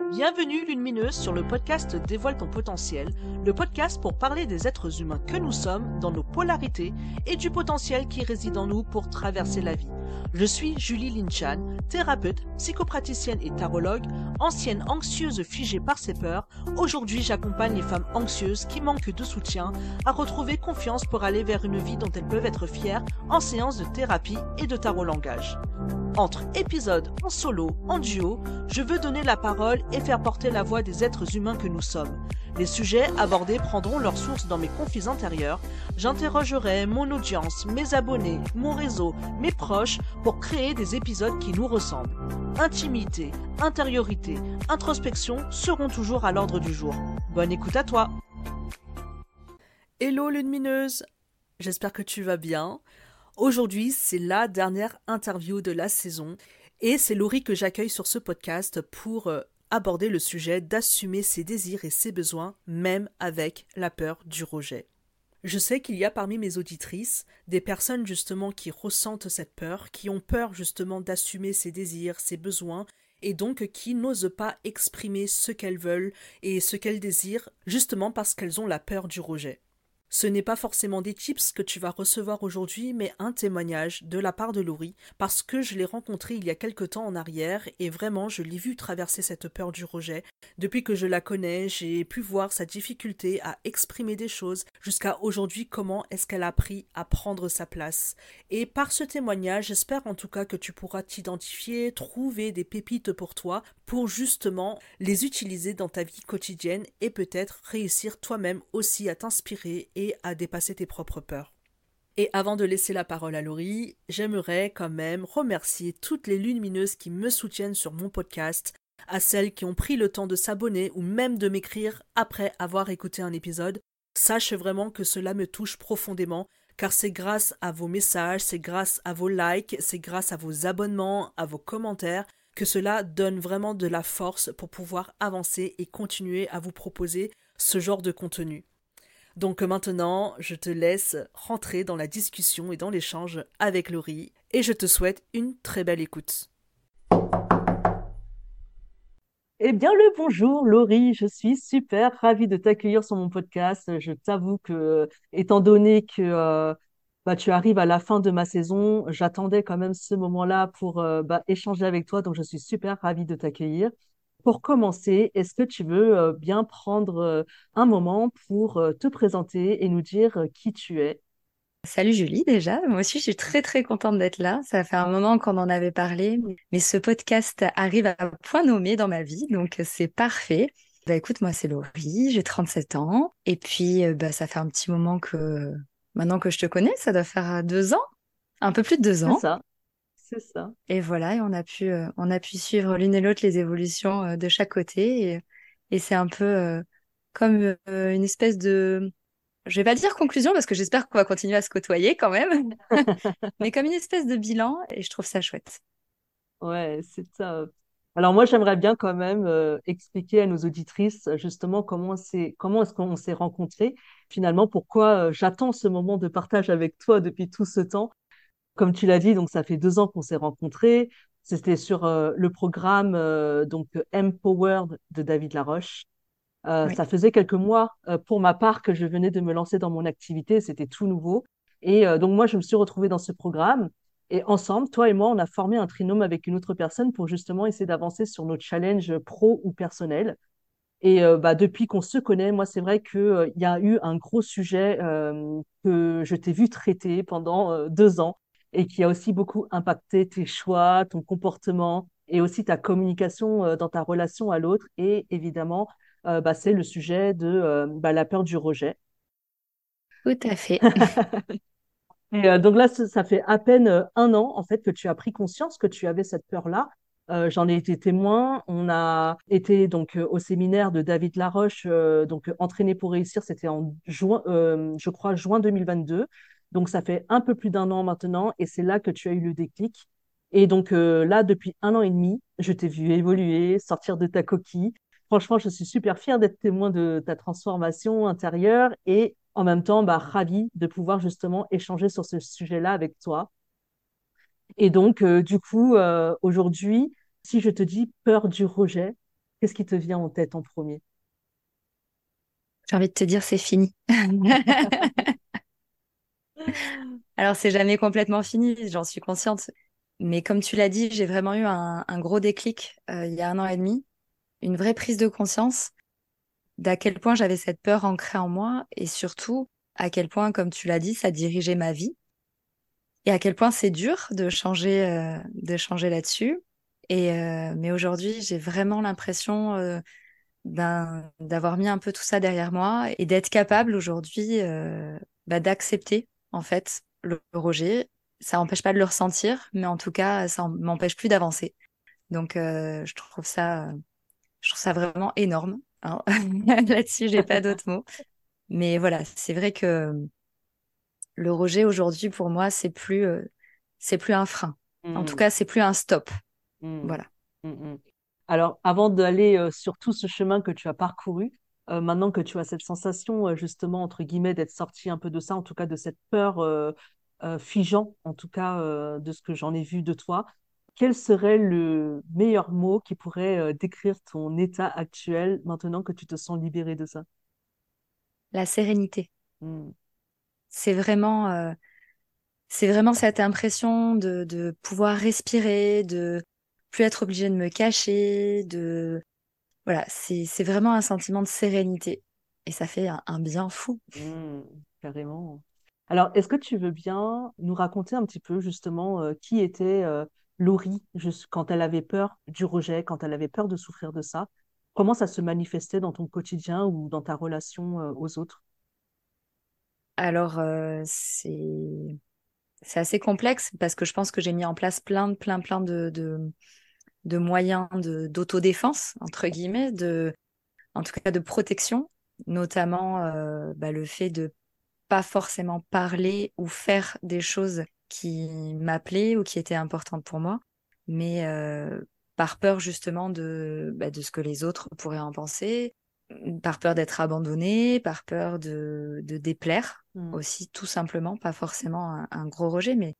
Bienvenue Lumineuse sur le podcast Dévoile ton potentiel, le podcast pour parler des êtres humains que nous sommes, dans nos polarités et du potentiel qui réside en nous pour traverser la vie. Je suis Julie Linchan, thérapeute, psychopraticienne et tarologue, ancienne anxieuse figée par ses peurs. Aujourd'hui, j'accompagne les femmes anxieuses qui manquent de soutien à retrouver confiance pour aller vers une vie dont elles peuvent être fières en séance de thérapie et de tarot langage. Entre épisodes en solo, en duo, je veux donner la parole et faire porter la voix des êtres humains que nous sommes. Les sujets abordés prendront leur source dans mes conflits intérieurs. J'interrogerai mon audience, mes abonnés, mon réseau, mes proches pour créer des épisodes qui nous ressemblent. Intimité, intériorité, introspection seront toujours à l'ordre du jour. Bonne écoute à toi. Hello lumineuse, j'espère que tu vas bien. Aujourd'hui, c'est la dernière interview de la saison et c'est Laurie que j'accueille sur ce podcast pour euh, aborder le sujet d'assumer ses désirs et ses besoins, même avec la peur du rejet. Je sais qu'il y a parmi mes auditrices des personnes justement qui ressentent cette peur, qui ont peur justement d'assumer ses désirs, ses besoins, et donc qui n'osent pas exprimer ce qu'elles veulent et ce qu'elles désirent, justement parce qu'elles ont la peur du rejet. Ce n'est pas forcément des tips que tu vas recevoir aujourd'hui, mais un témoignage de la part de Laurie, parce que je l'ai rencontrée il y a quelque temps en arrière, et vraiment je l'ai vue traverser cette peur du rejet. Depuis que je la connais, j'ai pu voir sa difficulté à exprimer des choses, jusqu'à aujourd'hui comment est-ce qu'elle a appris à prendre sa place. Et par ce témoignage, j'espère en tout cas que tu pourras t'identifier, trouver des pépites pour toi, pour justement les utiliser dans ta vie quotidienne et peut-être réussir toi-même aussi à t'inspirer et à dépasser tes propres peurs. Et avant de laisser la parole à Laurie, j'aimerais quand même remercier toutes les lumineuses qui me soutiennent sur mon podcast, à celles qui ont pris le temps de s'abonner ou même de m'écrire après avoir écouté un épisode. Sache vraiment que cela me touche profondément, car c'est grâce à vos messages, c'est grâce à vos likes, c'est grâce à vos abonnements, à vos commentaires, que cela donne vraiment de la force pour pouvoir avancer et continuer à vous proposer ce genre de contenu. Donc maintenant, je te laisse rentrer dans la discussion et dans l'échange avec Laurie et je te souhaite une très belle écoute. Eh bien, le bonjour, Laurie. Je suis super ravie de t'accueillir sur mon podcast. Je t'avoue que, étant donné que euh, bah, tu arrives à la fin de ma saison, j'attendais quand même ce moment-là pour euh, bah, échanger avec toi. Donc, je suis super ravie de t'accueillir. Pour commencer, est-ce que tu veux euh, bien prendre euh, un moment pour te présenter et nous dire qui tu es? Salut Julie déjà, moi aussi je suis très très contente d'être là. Ça fait un moment qu'on en avait parlé, mais ce podcast arrive à point nommé dans ma vie, donc c'est parfait. Bah écoute, moi c'est Laurie, j'ai 37 ans, et puis bah, ça fait un petit moment que maintenant que je te connais, ça doit faire deux ans, un peu plus de deux ans. C'est ça. C'est ça. Et voilà, et on a pu, euh, on a pu suivre l'une et l'autre les évolutions euh, de chaque côté. Et, et c'est un peu euh, comme une espèce de, je vais pas dire conclusion parce que j'espère qu'on va continuer à se côtoyer quand même, mais comme une espèce de bilan. Et je trouve ça chouette. Ouais, c'est ça. Alors moi, j'aimerais bien quand même expliquer à nos auditrices justement comment c'est, comment est-ce qu'on s'est rencontrés. Finalement, pourquoi j'attends ce moment de partage avec toi depuis tout ce temps? Comme tu l'as dit, donc ça fait deux ans qu'on s'est rencontrés. C'était sur euh, le programme euh, donc Empowered de David Laroche. Euh, Ça faisait quelques mois euh, pour ma part que je venais de me lancer dans mon activité, c'était tout nouveau. Et donc moi, je me suis retrouvée dans ce programme. Et ensemble, toi et moi, on a formé un trinôme avec une autre personne pour justement essayer d'avancer sur nos challenges pro ou personnels. Et bah, depuis qu'on se connaît, moi, c'est vrai qu'il il y a eu un gros sujet que je t'ai vu traiter pendant deux ans et qui a aussi beaucoup impacté tes choix, ton comportement et aussi ta communication euh, dans ta relation à l'autre. Et évidemment, euh, bah, c'est le sujet de euh, bah, la peur du rejet. Tout à fait. et donc là, ça fait à peine un an en fait que tu as pris conscience que tu avais cette peur-là. J'en ai été témoin. On a été donc au séminaire de David Laroche, donc entraîné pour réussir. C'était en juin, je crois, juin 2022. Donc, ça fait un peu plus d'un an maintenant et c'est là que tu as eu le déclic. Et donc euh, là, depuis un an et demi, je t'ai vu évoluer, sortir de ta coquille. Franchement, je suis super fière d'être témoin de ta transformation intérieure et en même temps, bah, ravie de pouvoir justement échanger sur ce sujet-là avec toi. Et donc, euh, du coup, euh, aujourd'hui, si je te dis peur du rejet, qu'est-ce qui te vient en tête en premier? J'ai envie de te dire, c'est fini. Alors, c'est jamais complètement fini, j'en suis consciente. Mais comme tu l'as dit, j'ai vraiment eu un, gros déclic euh, il y a un an et demi, une vraie prise de conscience d'à quel point j'avais cette peur ancrée en moi et surtout à quel point, comme tu l'as dit, ça dirigeait ma vie et à quel point c'est dur de changer, euh, de changer là-dessus. Et euh, mais aujourd'hui, j'ai vraiment l'impression euh, d'avoir mis un peu tout ça derrière moi et d'être capable aujourd'hui bah, d'accepter en fait le rejet. Ça n'empêche pas de le ressentir, mais en tout cas, ça m'empêche plus d'avancer. Donc, je trouve ça, je trouve ça vraiment énorme. Hein. Là-dessus, j'ai pas d'autres mots. Mais voilà, c'est vrai que le rejet aujourd'hui pour moi c'est plus euh, c'est plus un frein. En tout mmh. cas, c'est plus un stop. Mmh. Voilà. Mmh, Alors, avant d'aller euh, sur tout ce chemin que tu as parcouru, euh, maintenant que tu as cette sensation justement entre guillemets d'être sorti un peu de ça, en tout cas de cette peur figeant, en tout cas de ce que j'en ai vu de toi, quel serait le meilleur mot qui pourrait décrire ton état actuel maintenant que tu te sens libéré de ça? La sérénité c'est vraiment, euh, c'est vraiment cette impression de, pouvoir respirer, de plus être obligé de me cacher, de voilà, c'est, vraiment un sentiment de sérénité et ça fait un, bien fou. Mmh, carrément. Alors, est-ce que tu veux bien nous raconter un petit peu justement euh, qui était euh, Laurie quand elle avait peur du rejet, quand elle avait peur de souffrir de ça Comment ça se manifestait dans ton quotidien ou dans ta relation aux autres? Alors, euh, c'est assez complexe parce que je pense que j'ai mis en place plein, plein, plein de, de, moyens d'autodéfense, entre guillemets, de, en tout cas de protection, notamment euh, bah, le fait de pas forcément parler ou faire des choses qui m'appelaient ou qui étaient importantes pour moi, mais euh, par peur justement de, bah, de ce que les autres pourraient en penser, par peur d'être abandonné, par peur de, déplaire mmh. aussi, tout simplement, pas forcément un, gros rejet, mais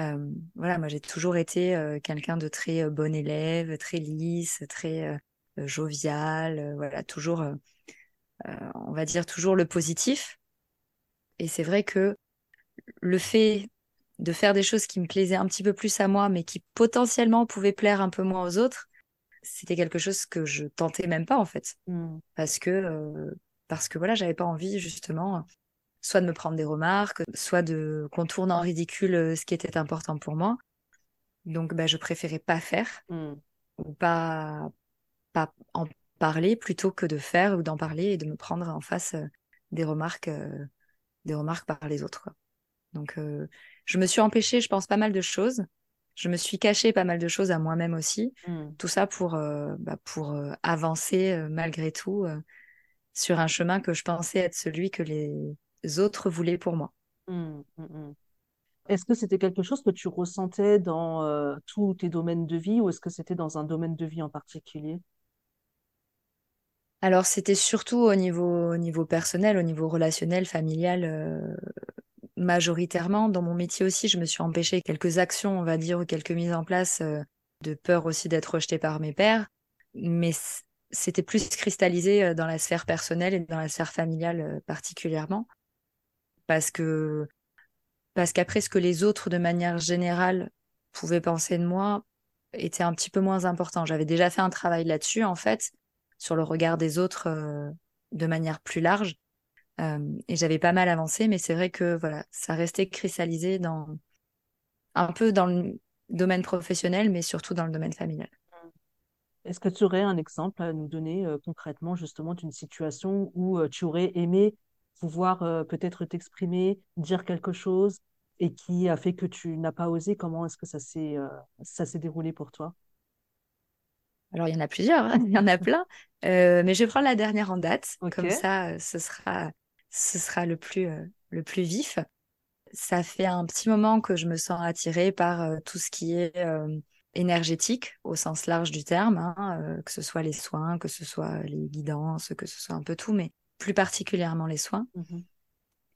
euh, voilà, moi j'ai toujours été euh, quelqu'un de très euh, bon élève, très lisse, très jovial, voilà, toujours, on va dire toujours le positif. Et c'est vrai que le fait de faire des choses qui me plaisaient un petit peu plus à moi, mais qui potentiellement pouvaient plaire un peu moins aux autres, c'était quelque chose que je tentais même pas en fait mmh. parce que euh, parce que voilà j'avais pas envie justement soit de me prendre des remarques soit de qu'on tourne en ridicule euh, ce qui était important pour moi donc bah, je préférais pas faire mmh. ou pas pas en parler plutôt que de faire ou d'en parler et de me prendre en face euh, des remarques des remarques par les autres donc je me suis empêchée je pense pas mal de choses je me suis caché pas mal de choses à moi-même aussi. Mmh. Tout ça pour, euh, bah, pour euh, avancer euh, malgré tout sur un chemin que je pensais être celui que les autres voulaient pour moi. Mmh, mmh, est-ce que c'était quelque chose que tu ressentais dans tous tes domaines de vie ou est-ce que c'était dans un domaine de vie en particulier? Alors, c'était surtout au niveau, au niveau personnel, au niveau relationnel, familial, majoritairement. Dans mon métier aussi, je me suis empêché quelques actions, on va dire, ou quelques mises en place euh, de peur aussi d'être rejetée par mes pères. Mais c'était plus cristallisé euh, dans la sphère personnelle et dans la sphère familiale euh, particulièrement. Parce que parce qu'après ce que les autres de manière générale pouvaient penser de moi était un petit peu moins important. J'avais déjà fait un travail là-dessus en fait, sur le regard des autres de manière plus large. Euh, et j'avais pas mal avancé, mais c'est vrai que voilà, ça restait cristallisé dans un peu dans le domaine professionnel, mais surtout dans le domaine familial. Est-ce que tu aurais un exemple à nous donner euh, concrètement justement d'une situation où euh, tu aurais aimé pouvoir peut-être t'exprimer, dire quelque chose et qui a fait que tu n'as pas osé? Comment est-ce que ça s'est déroulé pour toi? Alors, il y en a plusieurs, hein, il y en a plein, mais je vais prendre la dernière en date. Comme ça, ce sera ce sera le plus, euh, le plus vif. Ça fait un petit moment que je me sens attirée par euh, tout ce qui est euh, énergétique au sens large du terme, hein, que ce soit les soins, que ce soit les guidances, que ce soit un peu tout, mais plus particulièrement les soins. Mmh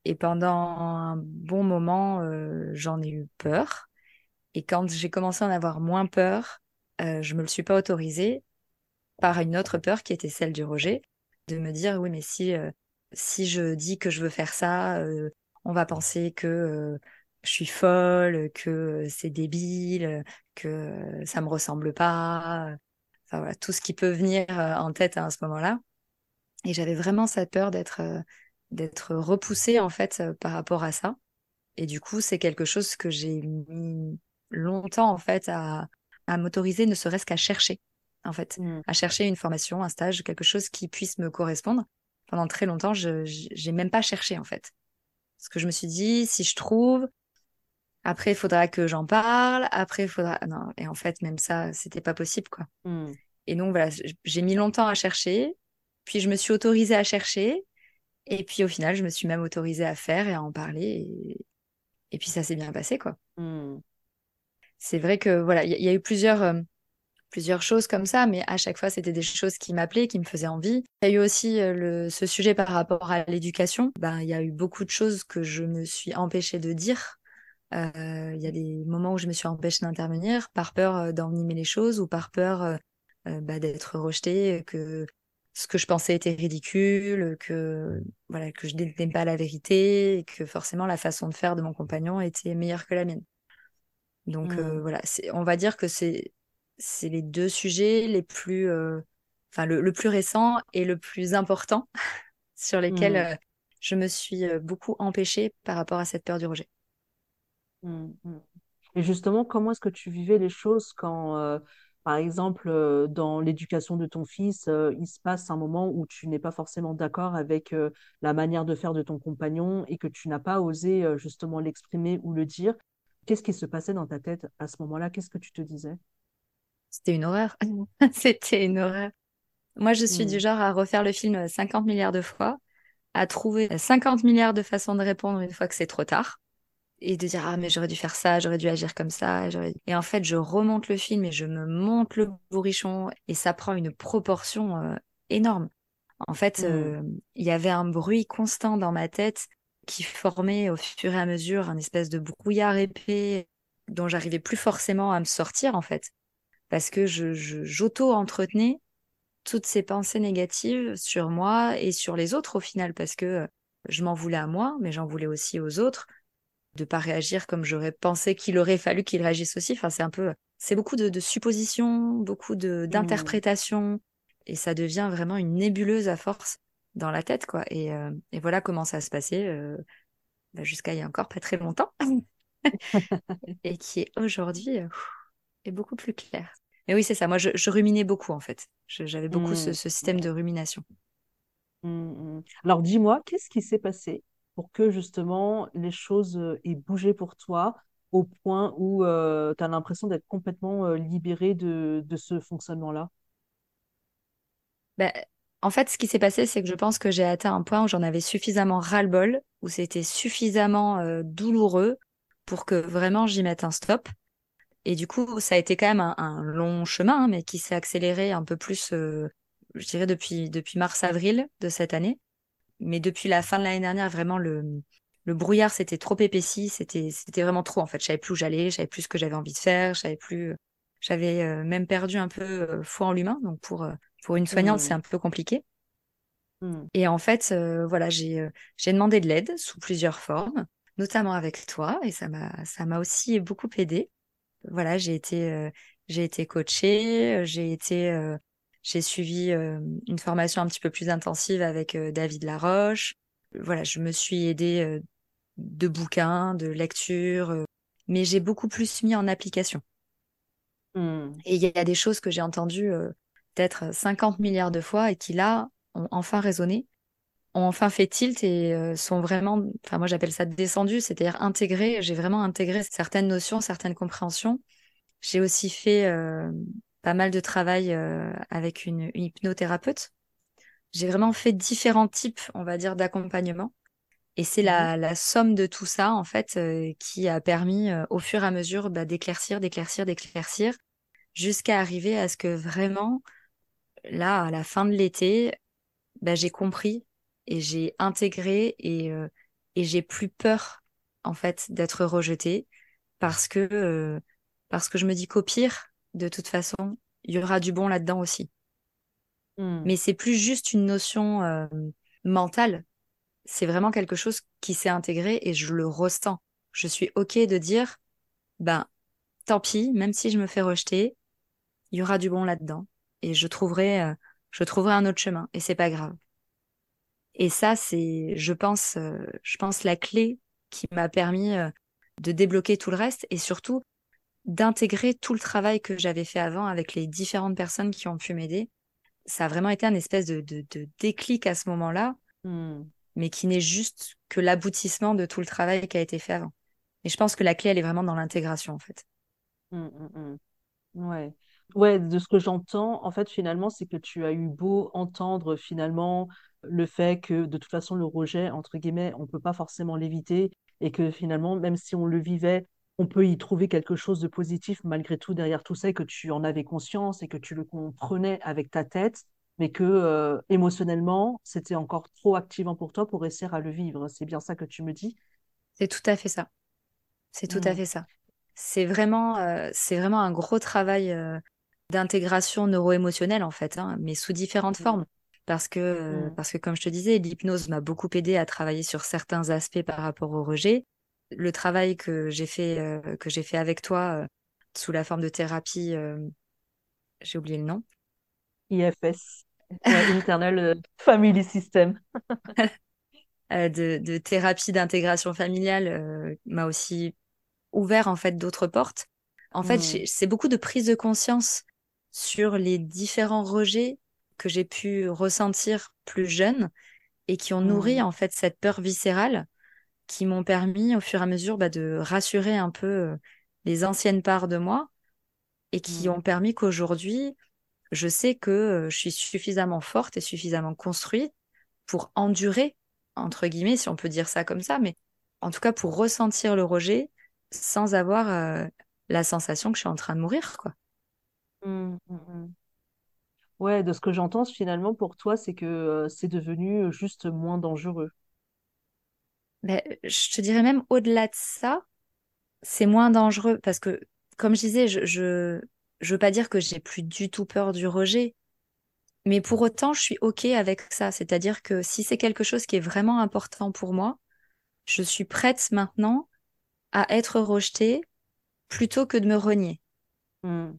Et pendant un bon moment, j'en ai eu peur. Et quand j'ai commencé à en avoir moins peur, je me le suis pas autorisé. par une autre peur qui était celle du rejet, de me dire oui mais si si je dis que je veux faire ça, on va penser que je suis folle, que c'est débile, que ça me ressemble pas. Enfin voilà, tout ce qui peut venir en tête à ce moment-là. Et j'avais vraiment cette peur d'être d'être repoussée en fait par rapport à ça. Et du coup, c'est quelque chose que j'ai mis longtemps en fait à, à m'autoriser, ne serait-ce qu'à chercher en fait, mmh. à chercher une formation, un stage, quelque chose qui puisse me correspondre. Pendant très longtemps, je j'ai même pas cherché en fait. Parce que je me suis dit, si je trouve, après, il faudra que j'en parle. Après, il faudra. Non, et en fait, même ça, c'était pas possible, quoi. Mmh. Et donc, voilà, j'ai mis longtemps à chercher. Puis, je me suis autorisée à chercher. Et puis, au final, je me suis même autorisée à faire et à en parler. Et, puis, ça s'est bien passé, quoi. Mmh. C'est vrai que, voilà, il y, a eu plusieurs. Euh, plusieurs choses comme ça, mais à chaque fois, c'était des choses qui m'appelaient, qui me faisaient envie. Il y a eu aussi euh, le, ce sujet par rapport à l'éducation. Ben, il y a eu beaucoup de choses que je me suis empêchée de dire. Euh, il y a des moments où je me suis empêchée d'intervenir par peur d'envenimer les choses ou par peur bah, d'être rejetée, que ce que je pensais était ridicule, que voilà que je n'étais pas la vérité, et que forcément la façon de faire de mon compagnon était meilleure que la mienne. Donc mmh. voilà, on va dire que c'est c'est les deux sujets les plus, euh, enfin le, plus récent et le plus important sur lesquels mmh. euh, je me suis euh, beaucoup empêchée par rapport à cette peur du rejet. Mmh, mmh. Et justement, comment est-ce que tu vivais les choses quand, par exemple, dans l'éducation de ton fils, il se passe un moment où tu n'es pas forcément d'accord avec la manière de faire de ton compagnon et que tu n'as pas osé justement l'exprimer ou le dire? Qu'est-ce qui se passait dans ta tête à ce moment-là? Qu'est-ce que tu te disais? C'était une horreur. C'était une horreur. Moi, je suis du mmh. genre à refaire le film 50 milliards de fois, à trouver 50 milliards de façons de répondre une fois que c'est trop tard, et de dire ah mais j'aurais dû faire ça, j'aurais dû agir comme ça. Et en fait, je remonte le film et je me monte le bourrichon et ça prend une proportion euh, énorme. En fait, mmh. euh, il y avait un bruit constant dans ma tête qui formait au fur et à mesure un espèce de brouillard épais dont j'arrivais plus forcément à me sortir en fait parce que j'auto-entretenais toutes ces pensées négatives sur moi et sur les autres au final, parce que je m'en voulais à moi, mais j'en voulais aussi aux autres, de pas réagir comme j'aurais pensé qu'il aurait fallu qu'ils réagissent aussi. Enfin, c'est un peu, c'est beaucoup de, suppositions, beaucoup mmh. d'interprétations, et ça devient vraiment une nébuleuse à force dans la tête, quoi. Et, euh, voilà comment ça se passait euh, bah, jusqu'à il y a encore pas très longtemps, et qui est aujourd'hui euh, est beaucoup plus clair. Mais oui, c'est ça. Moi, je, ruminais beaucoup, en fait. J'avais beaucoup ce, mmh. système de rumination. Mmh, mmh. Alors, dis-moi, qu'est-ce qui s'est passé pour que, justement, les choses aient bougé pour toi au point où euh, tu as l'impression d'être complètement libérée de, ce fonctionnement-là? Ben, En fait, ce qui s'est passé, c'est que je pense que j'ai atteint un point où j'en avais suffisamment ras-le-bol, où c'était suffisamment douloureux pour que vraiment j'y mette un stop. Et du coup, ça a été quand même un, long chemin, hein, mais qui s'est accéléré un peu plus, euh, je dirais, depuis, mars-avril de cette année. Mais depuis la fin de l'année dernière, vraiment, le, brouillard s'était trop épaissi, c'était, vraiment trop, en fait. Je savais plus où j'allais, je savais plus ce que j'avais envie de faire, je plus. J'avais euh, même perdu un peu euh, foi en l'humain. Donc, pour, pour une soignante, c'est mmh. un peu compliqué. Mmh. Et en fait, voilà, j'ai, j'ai demandé de l'aide sous plusieurs formes, notamment avec toi, et ça m'a, ça m'a aussi beaucoup aidé voilà, j'ai été, euh, j'ai été coachée, euh, j'ai été, euh, j'ai suivi une formation un petit peu plus intensive avec David Laroche. Voilà, je me suis aidée de bouquins, de lectures, mais j'ai beaucoup plus mis en application. Mmh. Et il y a des choses que j'ai entendues peut-être 50 milliards de fois et qui là ont enfin résonné, ont enfin fait tilt et sont vraiment, enfin moi j'appelle ça descendu, c'est-à-dire intégré. J'ai vraiment intégré certaines notions, certaines compréhensions j'ai aussi fait euh, pas mal de travail euh, avec une, hypnothérapeute. J'ai vraiment fait différents types, on va dire, d'accompagnement. Et c'est la, mmh somme de tout ça, en fait, euh, qui a permis au fur et à mesure bah, d'éclaircir, d'éclaircir, d'éclaircir, jusqu'à arriver à ce que vraiment, là, à la fin de l'été, bah, j'ai compris et j'ai intégré et, et j'ai plus peur, en fait, d'être rejetée parce que parce que je me dis qu'au pire, de toute façon, il y aura du bon là-dedans aussi. Hmm. Mais c'est plus juste une notion euh, mentale. C'est vraiment quelque chose qui s'est intégré et je le ressens. Je suis OK de dire, ben, tant pis, même si je me fais rejeter, il y aura du bon là-dedans. Et je trouverai, euh, je trouverai un autre chemin. Et c'est pas grave. Et ça, c'est, je pense, euh, je pense la clé qui m'a permis de débloquer tout le reste et surtout d'intégrer tout le travail que j'avais fait avant avec les différentes personnes qui ont pu m'aider. Ça a vraiment été un espèce de, déclic à ce moment-là, hmm. mais qui n'est juste que l'aboutissement de tout le travail qui a été fait avant. Et je pense que la clé, elle est vraiment dans l'intégration, en fait. Hmm, hmm, ouais. Ouais, de ce que j'entends, en fait, finalement, c'est que tu as eu beau entendre finalement le fait que de toute façon, le rejet, entre guillemets, on ne peut pas forcément l'éviter et que finalement, même si on le vivait, on peut y trouver quelque chose de positif malgré tout derrière tout ça et que tu en avais conscience et que tu le comprenais avec ta tête, mais que euh, émotionnellement, c'était encore trop activant pour toi pour réussir à le vivre. C'est bien ça que tu me dis? C'est tout à fait ça. C'est tout à mmh. fait ça. C'est vraiment, euh, c'est vraiment un gros travail euh, d'intégration neuro-émotionnelle en fait, hein, mais sous différentes mmh. formes. Parce que, mmh. parce que, comme je te disais, l'hypnose m'a beaucoup aidé à travailler sur certains aspects par rapport au rejet. Le travail que j'ai fait, euh, que j'ai fait avec toi euh, sous la forme de thérapie, euh, j'ai oublié le nom. IFS, Internal Family System. de, de, thérapie d'intégration familiale m'a aussi ouvert en fait d'autres portes. En fait, mmh. c'est beaucoup de prise de conscience sur les différents rejets que j'ai pu ressentir plus jeune et qui ont nourri mmh. en fait cette peur viscérale qui m'ont permis au fur et à mesure bah, de rassurer un peu euh, les anciennes parts de moi et qui mmh. ont permis qu'aujourd'hui je sais que euh, je suis suffisamment forte et suffisamment construite pour endurer entre guillemets si on peut dire ça comme ça mais en tout cas pour ressentir le rejet sans avoir euh, la sensation que je suis en train de mourir quoi. Mmh, Ouais, de ce que j'entends finalement pour toi, c'est que euh, c'est devenu juste moins dangereux. Ben, je te dirais même au-delà de ça, c'est moins dangereux parce que, comme je disais, je, je, veux pas dire que j'ai plus du tout peur du rejet, mais pour autant, je suis OK avec ça. C'est-à-dire que si c'est quelque chose qui est vraiment important pour moi, je suis prête maintenant à être rejetée plutôt que de me renier. Mmh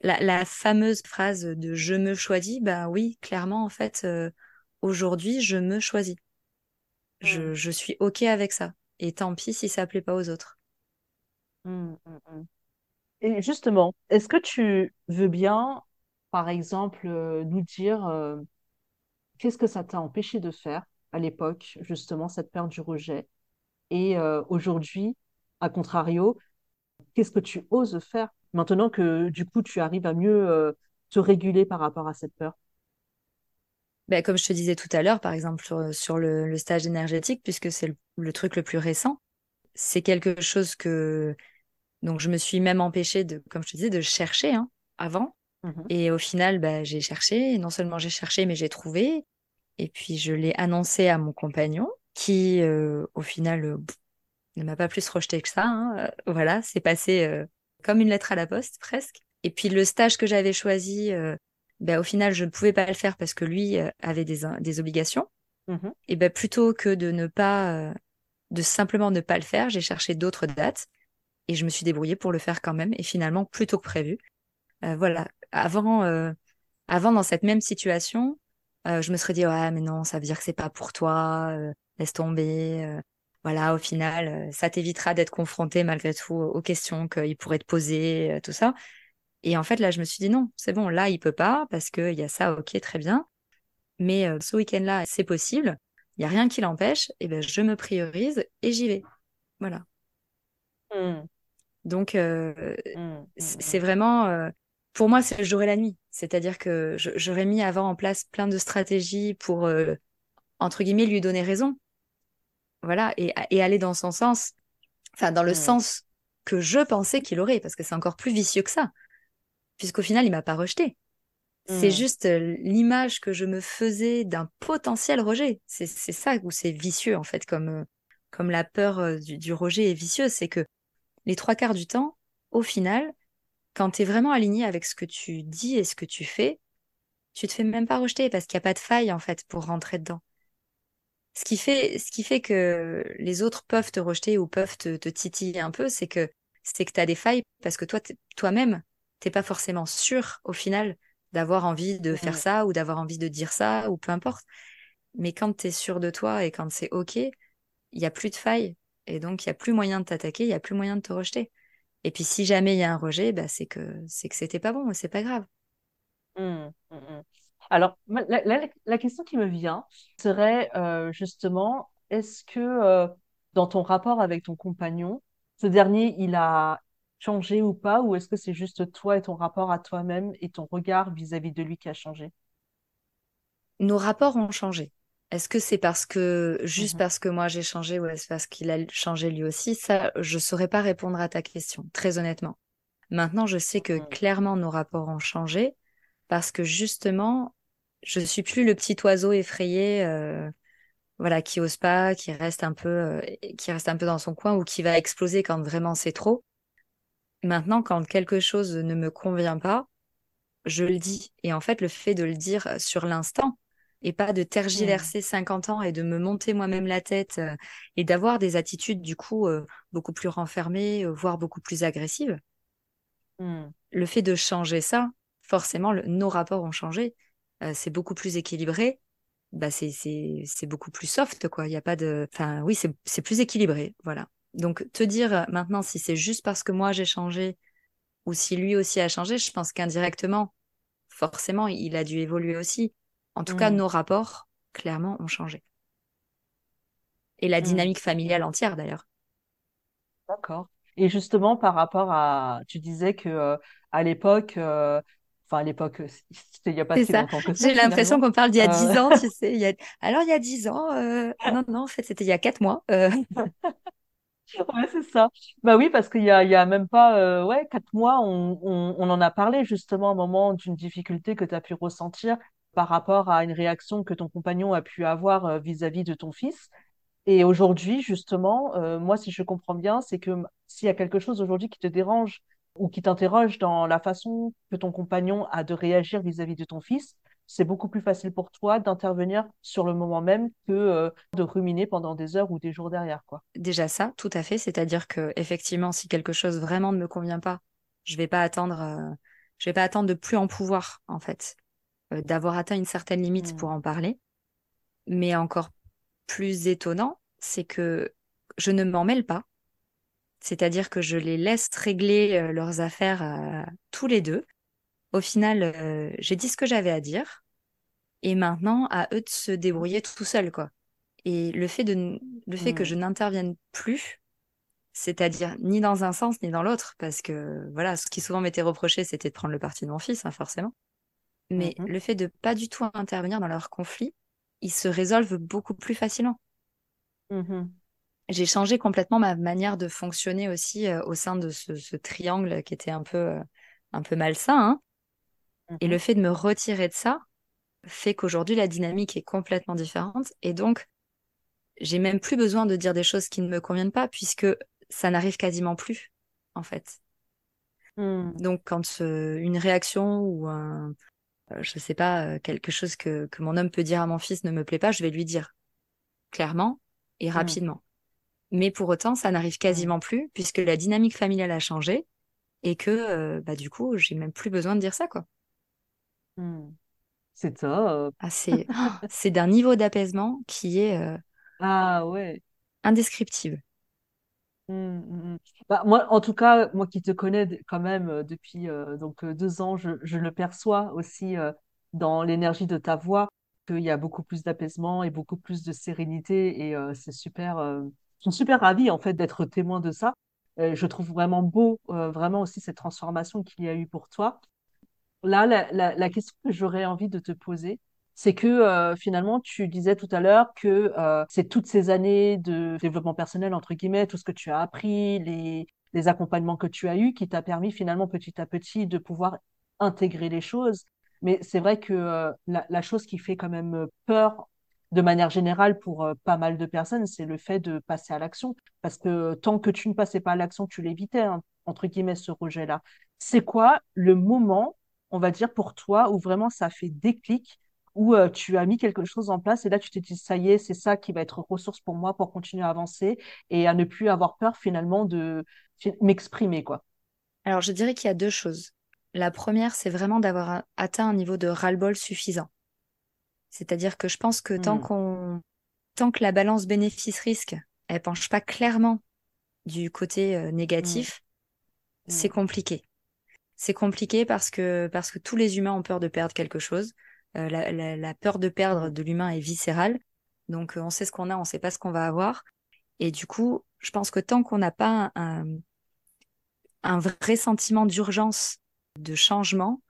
la, fameuse phrase de je me choisis, bah oui, clairement, en fait, euh, aujourd'hui, je me choisis. Je, mmh. je, suis OK avec ça. Et tant pis si ça plaît pas aux autres. Mmh, mmh, Et justement, est-ce que tu veux bien, par exemple, euh, nous dire euh, qu'est-ce que ça t'a empêché de faire à l'époque, justement, cette peur du rejet? Et aujourd'hui, à contrario, qu'est-ce que tu oses faire maintenant que du coup tu arrives à mieux euh, te réguler par rapport à cette peur? Ben, Comme je te disais tout à l'heure, par exemple sur, le, stage énergétique, puisque c'est le, truc le plus récent, c'est quelque chose que donc je me suis même empêchée de, comme je te disais, de chercher hein, avant. Mmh et au final, ben, j'ai cherché. non seulement j'ai cherché, mais j'ai trouvé. Et puis je l'ai annoncé à mon compagnon, qui euh, au final euh, ne m'a pas plus rejeté que ça. Hein. voilà, c'est passé comme une lettre à la poste presque. Et puis le stage que j'avais choisi, euh, ben, au final, je ne pouvais pas le faire parce que lui euh, avait des, des obligations. Mmh et ben, plutôt que de ne pas, euh, de simplement ne pas le faire, j'ai cherché d'autres dates et je me suis débrouillée pour le faire quand même. Et finalement, plus tôt que prévu. voilà. Avant, avant, dans cette même situation, je me serais dit, ouais, mais non, ça veut dire que c'est pas pour toi, laisse tomber voilà, au final, euh, ça t'évitera d'être confronté malgré tout aux questions qu'il pourrait te poser, euh, tout ça. Et en fait, là, je me suis dit non, c'est bon, là, il peut pas parce qu'il y a ça, ok, très bien. Mais euh, ce week-end-là, c'est possible. Il n'y a rien qui l'empêche. Et ben, je me priorise et j'y vais. Voilà. Mmh. Donc, mmh, mmh, c'est vraiment, pour moi, c'est le jour et la nuit. C'est-à-dire que j'aurais mis avant en place plein de stratégies pour, entre guillemets, lui donner raison voilà, et, aller dans son sens, enfin dans le mmh. sens que je pensais qu'il aurait, parce que c'est encore plus vicieux que ça, puisqu'au final, il m'a pas rejeté. C'est juste euh, l'image que je me faisais d'un potentiel rejet. C'est ça où c'est vicieux, en fait, comme, euh, comme la peur euh, du, rejet est vicieuse. C'est que les trois quarts du temps, au final, quand tu es vraiment aligné avec ce que tu dis et ce que tu fais, tu te fais même pas rejeter parce qu'il n'y a pas de faille en fait pour rentrer dedans. Ce qui fait, ce qui fait que les autres peuvent te rejeter ou peuvent te, titiller un peu, c'est que c'est que tu as des failles parce que toi, toi-même, t'es pas forcément sûr au final d'avoir envie de faire ça ou d'avoir envie de dire ça ou peu importe. Mais quand tu es sûr de toi et quand c'est OK, il y a plus de failles et donc il y a plus moyen de t'attaquer, il y a plus moyen de te rejeter. Et puis si jamais il y a un rejet, bah, c'est que c'est que c'était pas bon, c'est pas grave. Mmh, mmh, mmh. Alors, la, question qui me vient serait euh, justement, est-ce que euh, dans ton rapport avec ton compagnon, ce dernier, il a changé ou pas, ou est-ce que c'est juste toi et ton rapport à toi-même et ton regard vis-à-vis de lui qui a changé? Nos rapports ont changé. Est-ce que c'est parce que juste mmh parce que moi j'ai changé ou est-ce parce qu'il a changé lui aussi? Ça, je saurais pas répondre à ta question, très honnêtement. Maintenant, je sais que mmh. clairement nos rapports ont changé parce que justement, je suis plus le petit oiseau effrayé, euh, voilà, qui ose pas, qui reste un peu, euh, qui reste un peu dans son coin ou qui va exploser quand vraiment c'est trop. Maintenant, quand quelque chose ne me convient pas, je le dis. Et en fait, le fait de le dire sur l'instant et pas de tergiverser 50 ans et de me monter moi-même la tête euh, et d'avoir des attitudes du coup beaucoup plus renfermées, voire beaucoup plus agressives. Mmh. Le fait de changer ça, forcément, nos rapports ont changé. Euh, c'est beaucoup plus équilibré. Bah, c'est, c'est, beaucoup plus soft, quoi. Il y a pas de. Enfin, oui, c'est, c'est plus équilibré. Voilà. Donc, te dire euh, maintenant si c'est juste parce que moi j'ai changé ou si lui aussi a changé, je pense qu'indirectement, forcément, il a dû évoluer aussi. En tout cas, mmh. nos rapports, clairement, ont changé. Et la mmh. dynamique familiale entière, d'ailleurs. D'accord. Et justement, par rapport à, tu disais que euh, à l'époque, Enfin, à l'époque, il n'y a pas si longtemps que ça. J'ai l'impression qu'on parle d'il y a dix ans, tu sais. Alors, il y a dix ans, euh, non, non, en fait, c'était il y a quatre mois. Euh. ouais, c'est ça. Bah oui, parce qu'il y a, il y a même pas, euh, ouais, quatre mois, on, on, on, en a parlé justement à un moment d'une difficulté que tu as pu ressentir par rapport à une réaction que ton compagnon a pu avoir vis-à-vis de ton fils. Et aujourd'hui, justement, moi, si je comprends bien, c'est que s'il y a quelque chose aujourd'hui qui te dérange ou qui t'interroge dans la façon que ton compagnon a de réagir vis-à-vis de ton fils, c'est beaucoup plus facile pour toi d'intervenir sur le moment même que euh, de ruminer pendant des heures ou des jours derrière, quoi. Déjà ça, tout à fait. C'est-à-dire que effectivement, si quelque chose vraiment ne me convient pas, je vais pas attendre, euh, je vais pas attendre de plus en pouvoir, en fait, euh, d'avoir atteint une certaine limite pour hmm. en parler. Mais encore plus étonnant, c'est que je ne m'en mêle pas c'est-à-dire que je les laisse régler euh, leurs affaires euh, tous les deux. Au final, euh, j'ai dit ce que j'avais à dire, et maintenant à eux de se débrouiller tout seuls, quoi. Et le fait de, le fait que je n'intervienne plus, c'est-à-dire ni dans un sens ni dans l'autre, parce que voilà, ce qui souvent m'était reproché, c'était de prendre le parti de mon fils, hein, forcément. Mais mmh le fait de pas du tout intervenir dans leurs conflits, ils se résolvent beaucoup plus facilement. Mmh j'ai changé complètement ma manière de fonctionner aussi euh, au sein de ce, triangle qui était un peu, euh, un peu malsain. Hein. Et le mmh fait de me retirer de ça fait qu'aujourd'hui, la dynamique est complètement différente. Et donc, j'ai même plus besoin de dire des choses qui ne me conviennent pas, puisque ça n'arrive quasiment plus, en fait. Mmh. Donc, quand euh, une réaction ou un, je sais pas, quelque chose que, que, mon homme peut dire à mon fils ne me plaît pas, je vais lui dire clairement et mmh. rapidement. Mais pour autant, ça n'arrive quasiment plus puisque la dynamique familiale a changé et que euh, bah, du coup, j'ai même plus besoin de dire ça. quoi. Mmh. C'est top. Ah, c'est d'un niveau d'apaisement qui est euh, ah, ouais. indescriptible. Mmh, bah, moi, en tout cas, moi qui te connais quand même euh, depuis donc deux ans, je, je, le perçois aussi dans l'énergie de ta voix qu'il y a beaucoup plus d'apaisement et beaucoup plus de sérénité et c'est super suis super ravie en fait d'être témoin de ça. Euh, je trouve vraiment beau, euh, vraiment aussi cette transformation qu'il y a eu pour toi. Là, la, question que j'aurais envie de te poser, c'est que euh, finalement, tu disais tout à l'heure que c'est toutes ces années de développement personnel, entre guillemets, tout ce que tu as appris, les, accompagnements que tu as eus, qui t'a permis finalement petit à petit de pouvoir intégrer les choses. Mais c'est vrai que la, chose qui fait quand même peur de manière générale pour euh, pas mal de personnes, c'est le fait de passer à l'action. Parce que tant que tu ne passais pas à l'action, tu l'évitais, hein, entre guillemets, ce rejet-là. C'est quoi le moment on va dire, pour toi, où vraiment ça fait déclic, où euh, tu as mis quelque chose en place et là, tu t'es dit, ça y est, c'est ça qui va être ressource pour moi pour continuer à avancer et à ne plus avoir peur finalement de m'exprimer, quoi? Alors, je dirais qu'il y a deux choses. La première, c'est vraiment d'avoir atteint un niveau de ras-le-bol suffisant. C'est-à-dire que je pense que tant hmm. qu'on tant que la balance bénéfice-risque, elle penche pas clairement du côté euh, négatif, hmm. c'est compliqué. C'est compliqué parce que parce que tous les humains ont peur de perdre quelque chose. Euh, la, peur de perdre de l'humain est viscérale. Donc euh, on sait ce qu'on a, on sait pas ce qu'on va avoir. Et du coup, je pense que tant qu'on n'a pas un, un vrai sentiment d'urgence, de changement,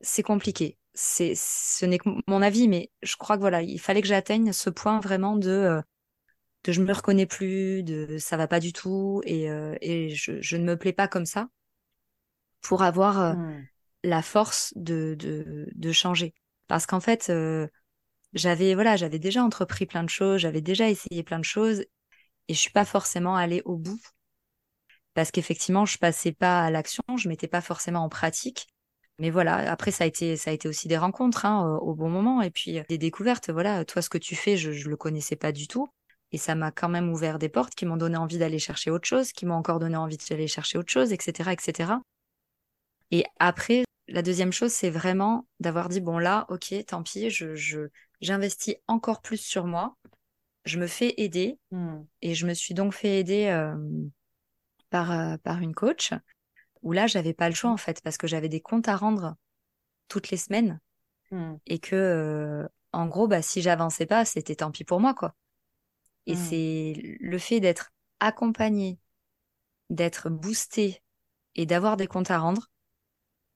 c'est compliqué. C'est, ce n'est que mon avis, mais je crois que voilà, il fallait que j'atteigne ce point vraiment de, euh, de je me reconnais plus, de ça va pas du tout, et, et je, je, ne me plais pas comme ça, pour avoir mmh la force de, de, changer. Parce qu'en fait, euh, j'avais voilà, j'avais déjà entrepris plein de choses, j'avais déjà essayé plein de choses, et je suis pas forcément allée au bout. Parce qu'effectivement, je passais pas à l'action, je mettais pas forcément en pratique. Mais voilà, après ça a été ça a été aussi des rencontres hein, au, bon moment et puis des découvertes. Voilà, toi ce que tu fais, je, je le connaissais pas du tout et ça m'a quand même ouvert des portes qui m'ont donné envie d'aller chercher autre chose, qui m'ont encore donné envie d'aller chercher autre chose, etc., etc. Et après, la deuxième chose, c'est vraiment d'avoir dit bon là, ok, tant pis, je, j'investis encore plus sur moi, je me fais aider hmm. et je me suis donc fait aider euh, par euh, par une coach où là j'avais pas le choix en fait parce que j'avais des comptes à rendre toutes les semaines hmm. et que euh, en gros bah si j'avançais pas c'était tant pis pour moi quoi. Et hmm. c'est le fait d'être accompagné, d'être boosté et d'avoir des comptes à rendre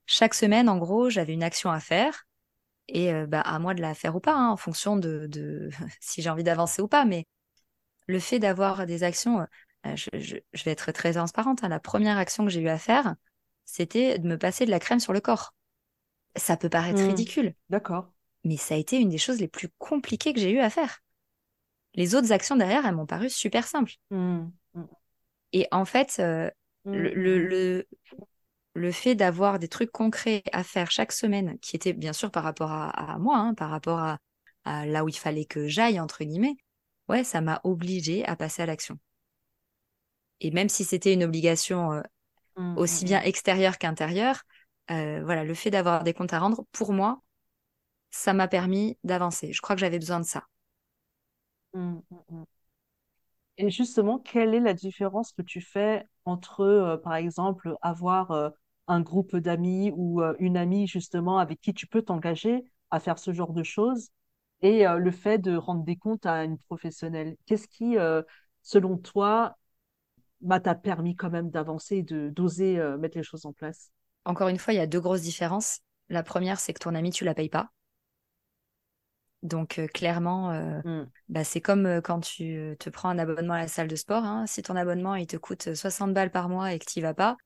chaque semaine, en gros, j'avais une action à faire et euh, bah, à moi de la faire ou pas, hein, en fonction de, de si j'ai envie d'avancer ou pas. Mais le fait d'avoir des actions, euh, je, je, vais être très transparente. Hein, la première action que j'ai eu à faire, c'était de me passer de la crème sur le corps. Ça peut paraître mmh. ridicule. D'accord. Mais ça a été une des choses les plus compliquées que j'ai eu à faire. Les autres actions derrière, elles m'ont paru super simples. Mmh. Mmh. Et en fait, euh, le, le, le fait d'avoir des trucs concrets à faire chaque semaine, qui étaient bien sûr par rapport à, moi, hein, par rapport à, là où il fallait que j'aille, entre guillemets, ouais, ça m'a obligé à passer à l'action. Et même si c'était une obligation euh, mmh, aussi mmh, bien mmh. extérieure qu'intérieure, euh, voilà, le fait d'avoir des comptes à rendre, pour moi, ça m'a permis d'avancer. Je crois que j'avais besoin de ça. Et justement, quelle est la différence que tu fais entre, euh, par exemple, avoir un groupe d'amis ou euh, une amie justement avec qui tu peux t'engager à faire ce genre de choses et le fait de rendre des comptes à une professionnelle? Qu'est-ce qui, selon toi, bah, t'a permis quand même d'avancer et de d'oser mettre les choses en place Encore une fois, il y a deux grosses différences. La première, c'est que ton ami, tu la payes pas. Donc clairement, mmh. bah, c'est comme quand tu te prends un abonnement à la salle de sport. Hein. Si ton abonnement il te coûte 60 balles par mois et que tu n'y vas pas,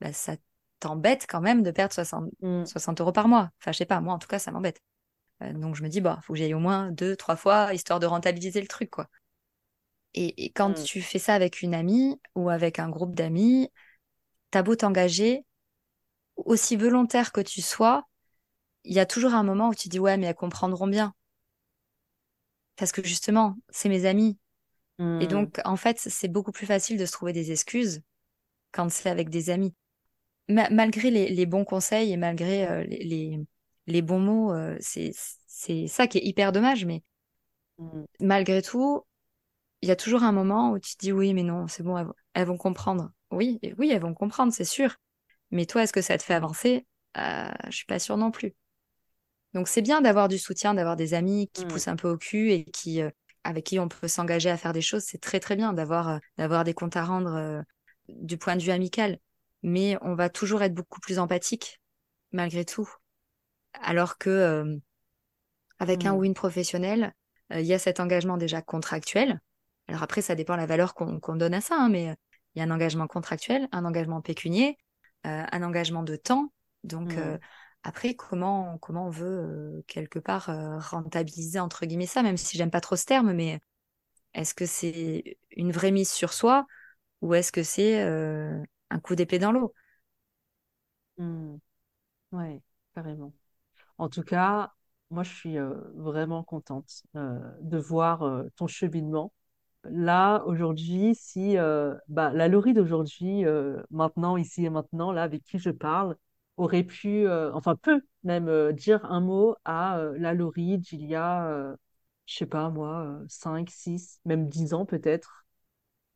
bah, ça t'embête quand même de perdre 60, 60 mm. euros par mois. Enfin, je sais pas, moi en tout cas, ça m'embête. Euh, donc je me dis, bah, faut que j'aille au moins deux, trois fois, histoire de rentabiliser le truc, quoi. Et, quand mm. tu fais ça avec une amie ou avec un groupe d'amis, t'as beau t'engager, aussi volontaire que tu sois, il y a toujours un moment où tu dis, ouais, mais elles comprendront bien. Parce que justement, c'est mes amis. Et mm. donc, en fait, c'est beaucoup plus facile de se trouver des excuses quand c'est avec des amis malgré les, bons conseils et malgré euh, les, bons mots, euh, c'est ça qui est hyper dommage. Mais mm. malgré tout, il y a toujours un moment où tu te dis oui, mais non, c'est bon, elles, vont comprendre. Oui, oui, elles vont comprendre, c'est sûr. Mais toi, est-ce que ça te fait avancer? Euh, Je suis pas sûre non plus. Donc c'est bien d'avoir du soutien, d'avoir des amis qui mm. poussent un peu au cul et qui avec qui on peut s'engager à faire des choses. C'est très très bien d'avoir d'avoir des comptes à rendre du point de vue amical mais on va toujours être beaucoup plus empathique malgré tout. Alors que euh, avec un ou une professionnelle, euh, il y a cet engagement déjà contractuel. Alors après, ça dépend de la valeur qu'on donne à ça, hein, mais il y a un engagement contractuel, un engagement pécunier, euh, un engagement de temps. Donc hmm. après, comment comment on veut quelque part rentabiliser entre guillemets ça, même si j'aime pas trop ce terme, mais est-ce que c'est une vraie mise sur soi ou est-ce que c'est un coup d'épée dans l'eau? Hmm. Ouais, carrément. En tout cas, moi, je suis euh, vraiment contente euh, de voir euh, ton cheminement. Là, aujourd'hui, si bah, la Laurie d'aujourd'hui, euh, maintenant, ici et maintenant, là, avec qui je parle, aurait pu, euh, enfin, peut même dire un mot à la Laurie d'il y a, je sais pas moi, euh, 5, 6, même 10 ans peut-être,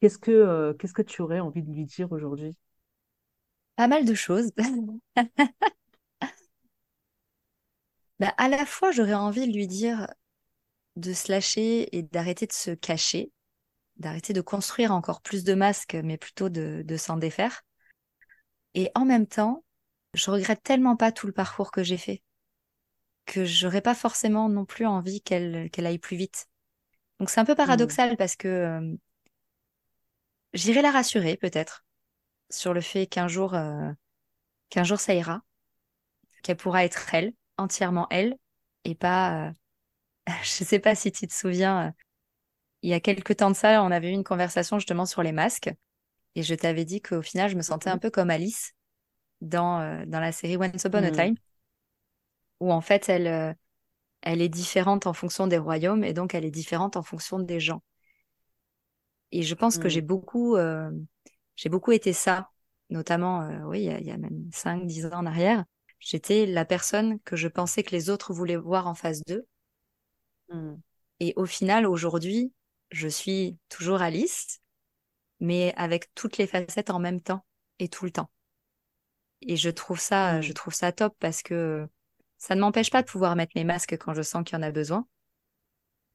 qu'est-ce que, que tu aurais envie de lui dire aujourd'hui? Pas mal de choses. Bah, à la fois, j'aurais envie de lui dire de se lâcher et d'arrêter de se cacher, d'arrêter de construire encore plus de masques, mais plutôt de, de s'en défaire. Et en même temps, je regrette tellement pas tout le parcours que j'ai fait que j'aurais pas forcément non plus envie qu'elle qu'elle aille plus vite. Donc c'est un peu Hmm, paradoxal parce que euh, j'irai la rassurer peut-être sur le fait qu'un jour, euh, qu'un jour ça ira, qu'elle pourra être elle, entièrement elle, et pas. euh, je sais pas si tu te souviens, euh, il y a quelques temps de ça, on avait eu une conversation justement sur les masques, et je t'avais dit qu'au final, je me sentais un mhm, peu comme Alice dans, euh, dans la série Once Upon a hmm, Time, où en fait elle, euh, elle est différente en fonction des royaumes, et donc elle est différente en fonction des gens. Et je pense que j'ai beaucoup, euh, j'ai beaucoup été ça, notamment, oui, il y a, il y a même 5 10 ans en arrière. J'étais la personne que je pensais que les autres voulaient voir en face d'eux. Et au final, aujourd'hui, je suis toujours Alice, mais avec toutes les facettes en même temps et tout le temps. Et je trouve ça, je hmm, trouve ça top parce que ça ne m'empêche pas de pouvoir mettre mes masques quand je sens qu'il y en a besoin,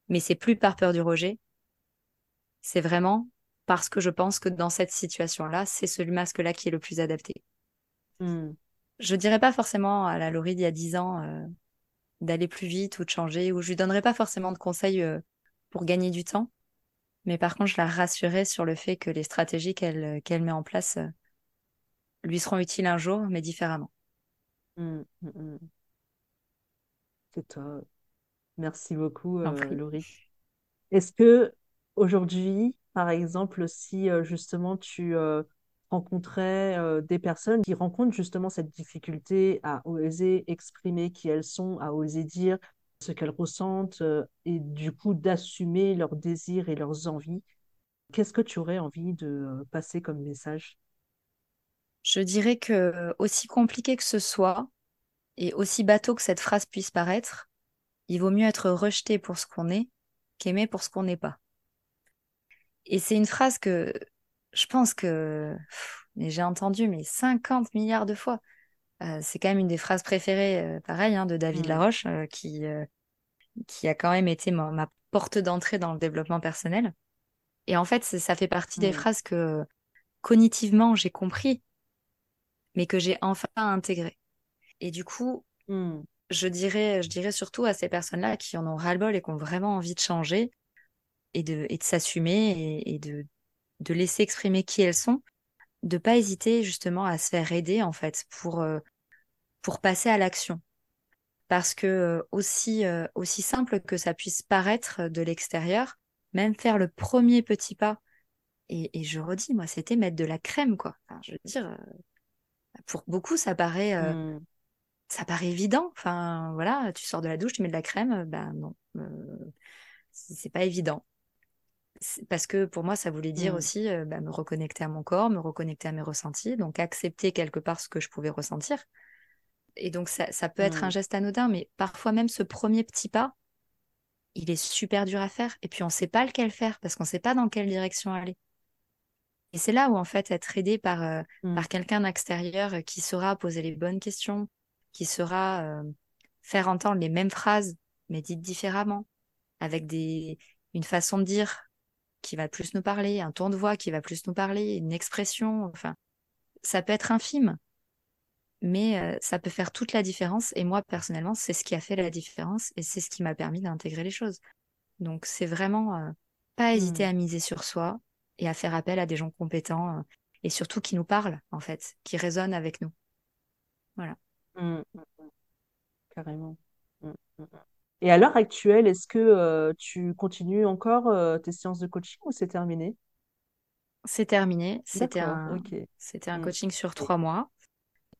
mais c'est plus par peur du rejet, c'est vraiment parce que je pense que dans cette situation-là, c'est ce masque-là qui est le plus adapté. hmm, Je dirais pas forcément à la Laurie d'il y a 10 ans euh, d'aller plus vite ou de changer, ou je lui donnerais pas forcément de conseils euh, pour gagner du temps, mais par contre, je la rassurerais sur le fait que les stratégies qu'elle qu'elle met en place euh, lui seront utiles un jour, mais différemment. hmm, hmm, hmm. C'est toi. Merci beaucoup, euh. Laurie. Est-ce que aujourd'hui, par exemple, si euh, justement tu euh, rencontrais euh, des personnes qui rencontrent justement cette difficulté à oser exprimer qui elles sont, à oser dire ce qu'elles ressentent euh, et du coup d'assumer leurs désirs et leurs envies, qu'est-ce que tu aurais envie de euh, passer comme message? Je dirais que aussi compliqué que ce soit, et aussi bateau que cette phrase puisse paraître, il vaut mieux être rejeté pour ce qu'on est qu'aimé pour ce qu'on n'est pas. Et c'est une phrase que je pense que j'ai entendu mais 50 milliards de fois. Euh, c'est quand même une des phrases préférées, euh, pareil, hein, de David Hmm, Laroche, euh, qui, qui a quand même été ma, ma porte d'entrée dans le développement personnel. Et en fait, ça fait partie des hmm, phrases que cognitivement j'ai compris, mais que j'ai enfin intégrées. Et du coup, hmm, je dirais, je dirais surtout à ces personnes-là qui en ont ras-le-bol et qui ont vraiment envie de changer et de, et de s'assumer et, et de, de laisser exprimer qui elles sont, de pas hésiter justement à se faire aider en fait pour, euh, pour passer à l'action. Parce que euh, aussi, euh, aussi simple que ça puisse paraître de l'extérieur, même faire le premier petit pas, et, et je redis, moi, c'était mettre de la crème, quoi. Enfin, je veux dire, euh, pour beaucoup, ça paraît, euh, hmm, ça paraît évident. Enfin, voilà, tu sors de la douche, tu mets de la crème, euh, ben non, euh, c'est pas évident. Parce que pour moi, ça voulait dire hmm, aussi euh, ben, me reconnecter à mon corps, me reconnecter à mes ressentis, donc accepter quelque part ce que je pouvais ressentir. Et donc, ça, ça peut être un hmm, geste anodin, mais parfois même ce premier petit pas, il est super dur à faire. Et puis, on ne sait pas lequel faire parce qu'on ne sait pas dans quelle direction aller. Et c'est là où, en fait, être aidé par, euh, hmm, par quelqu'un d'extérieur euh, qui saura poser les bonnes questions, qui saura euh, faire entendre les mêmes phrases, mais dites différemment, avec des, une façon de dire qui va plus nous parler, un ton de voix qui va plus nous parler, une expression, enfin, ça peut être infime, mais euh, ça peut faire toute la différence. Et moi, personnellement, c'est ce qui a fait la différence et c'est ce qui m'a permis d'intégrer les choses. Donc, c'est vraiment euh, pas hésiter hmm, à miser sur soi et à faire appel à des gens compétents euh, et surtout qui nous parlent, en fait, qui résonnent avec nous. Voilà. hmm, hmm, carrément. Et à l'heure actuelle, est-ce que tu continues encore tes séances de coaching ou c'est terminé? C'est terminé. C'était un, un coaching sur trois mois.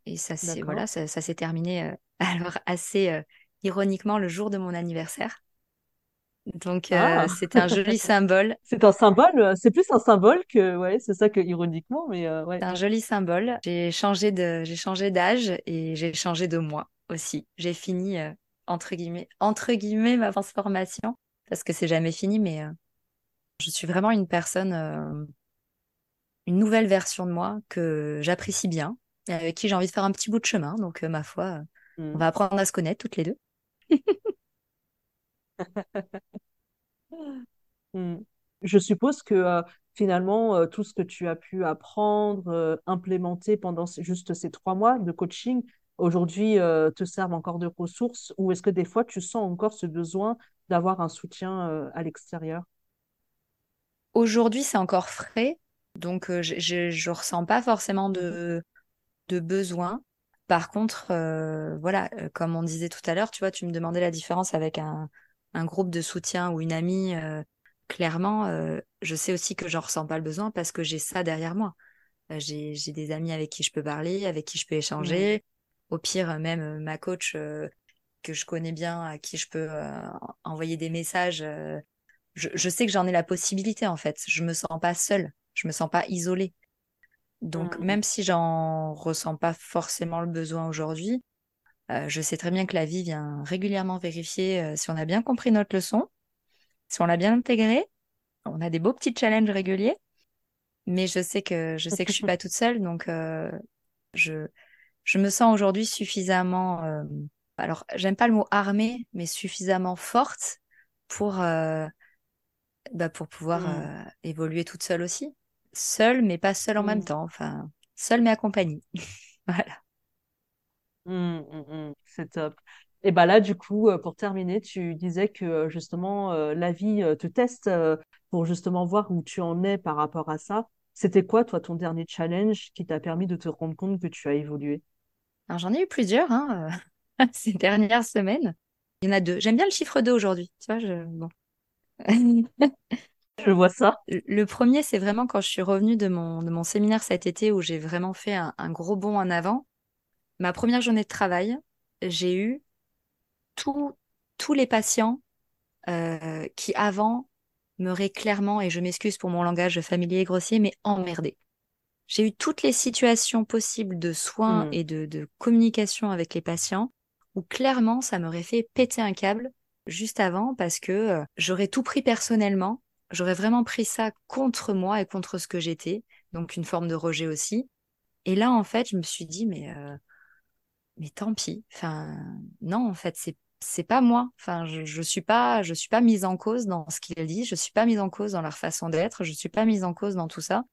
Et ça, voilà, ça, s'est terminé alors assez ironiquement le jour de mon anniversaire. Donc, ah. c'est un joli symbole. C'est un symbole, c'est plus un symbole que, ouais, c'est ça que ironiquement, mais ouais. C'est un joli symbole. J'ai changé de, j'ai changé d'âge et j'ai changé de moi aussi. J'ai fini, entre guillemets, entre guillemets, ma transformation parce que c'est jamais fini, mais je suis vraiment une personne, une nouvelle version de moi que j'apprécie bien et avec qui j'ai envie de faire un petit bout de chemin. Donc, ma foi, on mmh. va apprendre à se connaître toutes les deux. Hmm. Je suppose que euh, finalement, euh, tout ce que tu as pu apprendre, euh, implémenter pendant juste ces trois mois de coaching, aujourd'hui te servent encore de ressources ou est-ce que des fois tu sens encore ce besoin d'avoir un soutien à l'extérieur? Aujourd'hui, c'est encore frais, donc je ne ressens pas forcément de, de besoin. Par contre, voilà, comme on disait tout à l'heure, tu vois, tu me demandais la différence avec un, un groupe de soutien ou une amie, euh, clairement, euh, je sais aussi que j'en ressens pas le besoin parce que j'ai ça derrière moi. Euh, j'ai, des amis avec qui je peux parler, avec qui je peux échanger. Au pire, même ma coach que je connais bien, à qui je peux envoyer des messages. Je, sais que j'en ai la possibilité en fait. Je me sens pas seule, je me sens pas isolée. Donc mmh. même si j'en ressens pas forcément le besoin aujourd'hui, euh, je sais très bien que la vie vient régulièrement vérifier euh, si on a bien compris notre leçon, si on l'a bien intégrée. On a des beaux petits challenges réguliers, mais je sais que je sais que je suis pas toute seule, donc euh, je je me sens aujourd'hui suffisamment. alors j'aime pas le mot armée, mais suffisamment forte pour bah, pour pouvoir mmh. évoluer toute seule aussi, seule mais pas seule en même mmh. temps. Enfin seule mais accompagnée. voilà. Mmh, mmh, mmh. c'est top. Et bah là, du coup, euh, pour terminer, tu disais que euh, justement, euh, la vie te teste pour justement voir où tu en es par rapport à ça. C'était quoi, toi, ton dernier challenge qui t'a permis de te rendre compte que tu as évolué? Alors, j'en ai eu plusieurs hein, ces dernières semaines. Il y en a deux. J'aime bien le chiffre 2 aujourd'hui. Tu vois, je... bon. Je vois ça. Le premier, c'est vraiment quand je suis revenue de mon, de mon séminaire cet été où j'ai vraiment fait un, un gros bond en avant ma première journée de travail, j'ai eu tous les patients euh, qui avant m'auraient clairement, et je m'excuse pour mon langage familier et grossier, mais emmerdé. J'ai eu toutes les situations possibles de soins mmh. et de, communication avec les patients où clairement ça m'aurait fait péter un câble juste avant parce que euh, j'aurais tout pris personnellement, j'aurais vraiment pris ça contre moi et contre ce que j'étais, donc une forme de rejet aussi. Et là, en fait, je me suis dit, mais euh, mais tant pis. Enfin, non, en fait, c'est c'est pas moi. Enfin, je, je suis pas, je suis pas mise en cause dans ce qu'ils disent. Je suis pas mise en cause dans leur façon d'être. Je suis pas mise en cause dans tout ça.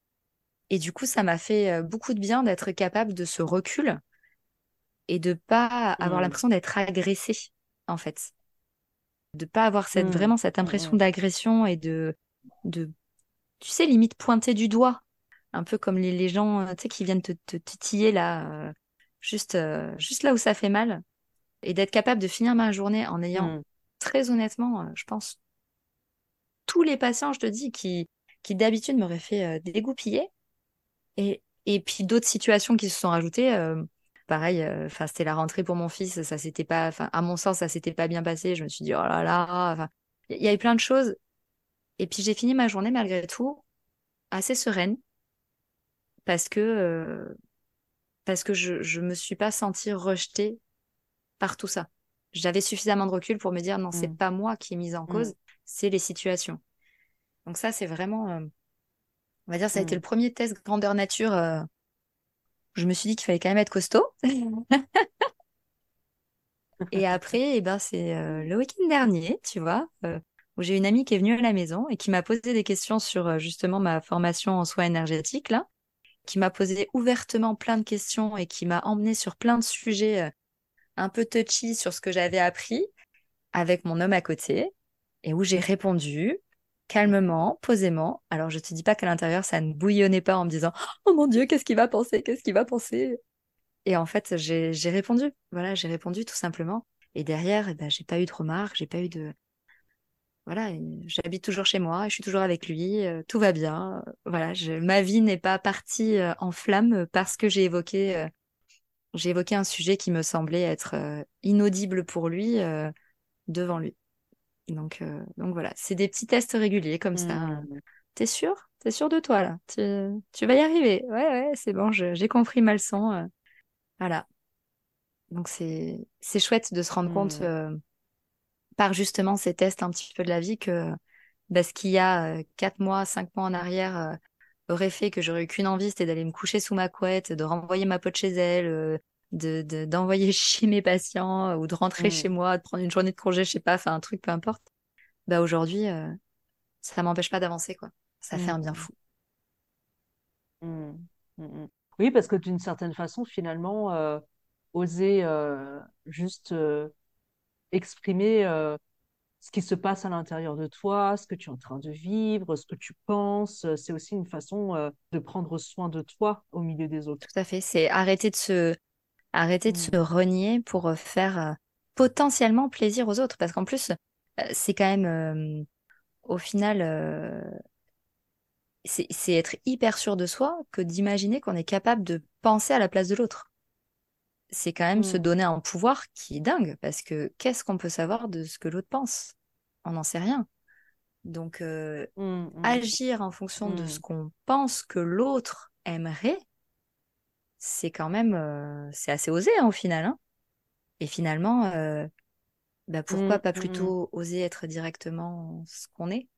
Et du coup, ça m'a fait euh, beaucoup de bien d'être capable de ce recul et de pas avoir mmh. l'impression d'être agressée, en fait. De pas avoir cette, mmh. vraiment cette mmh, impression d'agression et de, de, tu sais, limite pointer du doigt. Un peu comme les, les gens, euh, tu sais, qui viennent te, te titiller là. Euh, juste, euh, juste là où ça fait mal, et d'être capable de finir ma journée en ayant, mmh. très honnêtement, je pense, tous les patients, je te dis, qui, qui d'habitude m'auraient fait dégoupiller, et, et puis d'autres situations qui se sont rajoutées. pareil, enfin c'était la rentrée pour mon fils, ça s'était pas, enfin à mon sens ça s'était pas bien passé. Je me suis dit oh là là, il y, a eu plein de choses. Et puis j'ai fini ma journée malgré tout assez sereine parce que parce que je ne me suis pas sentie rejetée par tout ça. J'avais suffisamment de recul pour me dire non, c'est mmh. pas moi qui est mise en mmh. cause, c'est les situations. Donc ça, c'est vraiment, euh, on va dire, ça a été mmh. le premier test grandeur nature. Euh, je me suis dit qu'il fallait quand même être costaud. et après, eh ben, c'est euh, le week-end dernier, tu vois, où j'ai une amie qui est venue à la maison et qui m'a posé des questions sur justement ma formation en soins énergétiques là qui m'a posé ouvertement plein de questions et qui m'a emmené sur plein de sujets euh, un peu touchy sur ce que j'avais appris avec mon homme à côté et où j'ai répondu calmement, posément. Alors je te dis pas qu'à l'intérieur ça ne bouillonnait pas en me disant "Oh mon dieu, qu'est-ce qu'il va penser Qu'est-ce qu'il va penser? Et en fait, j'ai répondu. Voilà, j'ai répondu tout simplement. Et derrière, eh ben, j'ai pas eu de remarques, j'ai pas eu de voilà, j'habite toujours chez moi, je suis toujours avec lui, euh, tout va bien. voilà, ma vie n'est pas partie euh, en flammes parce que j'ai évoqué j'ai évoqué un sujet qui me semblait être euh, inaudible pour lui euh, devant lui. Donc, euh, donc voilà, c'est des petits tests réguliers comme ça. Hmm. T'es sûr? T'es sûr de toi là? Tu, tu vas y arriver. Ouais, ouais, c'est bon, je- j'ai compris ma leçon. euh. Voilà. Donc c'est c'est chouette de se rendre compte euh, par justement ces tests un petit peu de la vie que bah, ce qu'il y a euh, quatre mois, cinq mois en arrière euh, aurait fait que j'aurais eu qu'une envie, c'était d'aller me coucher sous ma couette, de renvoyer ma pote chez elle, euh, de, de- d'envoyer chez mes patients ou de rentrer Hmm. chez moi, de prendre une journée de congé, je sais pas, enfin un truc, peu importe. Bah aujourd'hui, euh, ça m'empêche pas d'avancer, quoi. Ça fait un bien fou. Hmm. Oui, parce que d'une certaine façon, finalement, euh, oser euh, juste exprimer euh, ce qui se passe à l'intérieur de toi, ce que tu es en train de vivre, ce que tu penses, euh, c'est aussi une façon euh, de prendre soin de toi au milieu des autres. Tout à fait. C'est arrêter de se, arrêter de se Hmm. renier pour faire potentiellement plaisir aux autres. Parce qu'en plus, c'est quand même, au final, c'est être hyper sûr de soi que d'imaginer qu'on est capable de penser à la place de l'autre. C'est quand même se Hmm. donner un pouvoir qui est dingue, parce que qu'est-ce qu'on peut savoir de ce que l'autre pense? On n'en sait rien. Donc, euh, Hmm. Hmm. agir en fonction de ce qu'on pense que l'autre aimerait, c'est quand même, euh, c'est assez osé hein, au final. hein. Et finalement, euh, bah, pourquoi pas plutôt oser être directement ce qu'on est?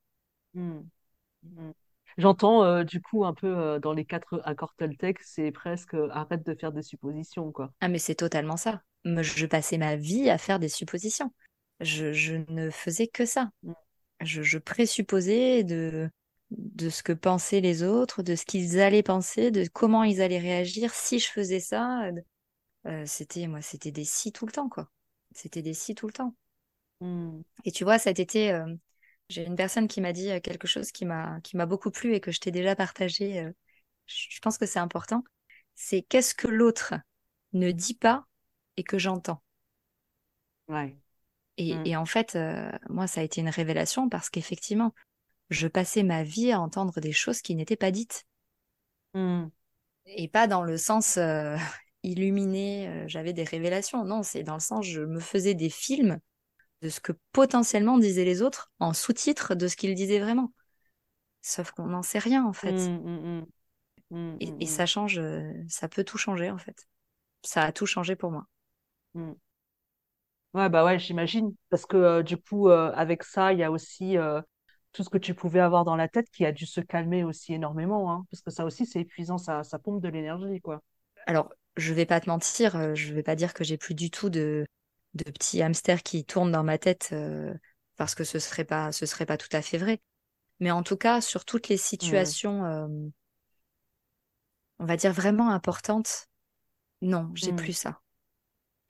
J'entends euh, du coup un peu euh, dans les quatre accords Toltec, c'est presque euh, arrête de faire des suppositions, quoi. Ah, mais c'est totalement ça. Je passais ma vie à faire des suppositions. Je, je ne faisais que ça. Hmm. Je, je présupposais de, de ce que pensaient les autres, de ce qu'ils allaient penser, de comment ils allaient réagir si je faisais ça. Euh, c'était, moi, c'était des si tout le temps, quoi. C'était des si tout le temps. Hmm. Et tu vois, cet été, euh, j'ai une personne qui m'a dit euh, quelque chose qui m'a qui m'a beaucoup plu et que je t'ai déjà partagé. euh, je pense que c'est important. C'est qu'est-ce que l'autre ne dit pas et que j'entends. Ouais. Et, Hmm. et en fait, euh, moi, ça a été une révélation parce qu'effectivement, je passais ma vie à entendre des choses qui n'étaient pas dites. Hmm. Et pas dans le sens euh, illuminé, euh, j'avais des révélations. Non, c'est dans le sens, je me faisais des films de ce que potentiellement disaient les autres en sous-titres de ce qu'ils disaient vraiment. Sauf qu'on n'en sait rien, en fait. Hmm. Hmm. Hmm. Et, et ça change, euh, ça peut tout changer, en fait. Ça a tout changé pour moi. Ouais, bah ouais, j'imagine. Parce que euh, du coup, euh, avec ça, il y a aussi euh, tout ce que tu pouvais avoir dans la tête qui a dû se calmer aussi énormément, hein. Parce que ça aussi, c'est épuisant, ça, ça pompe de l'énergie, quoi. Alors, je vais pas te mentir, je vais pas dire que j'ai plus du tout de, de petits hamsters qui tournent dans ma tête euh, parce que ce serait pas, ce serait pas tout à fait vrai. Mais en tout cas, sur toutes les situations, euh, on va dire vraiment importantes, non, j'ai Hmm. plus ça.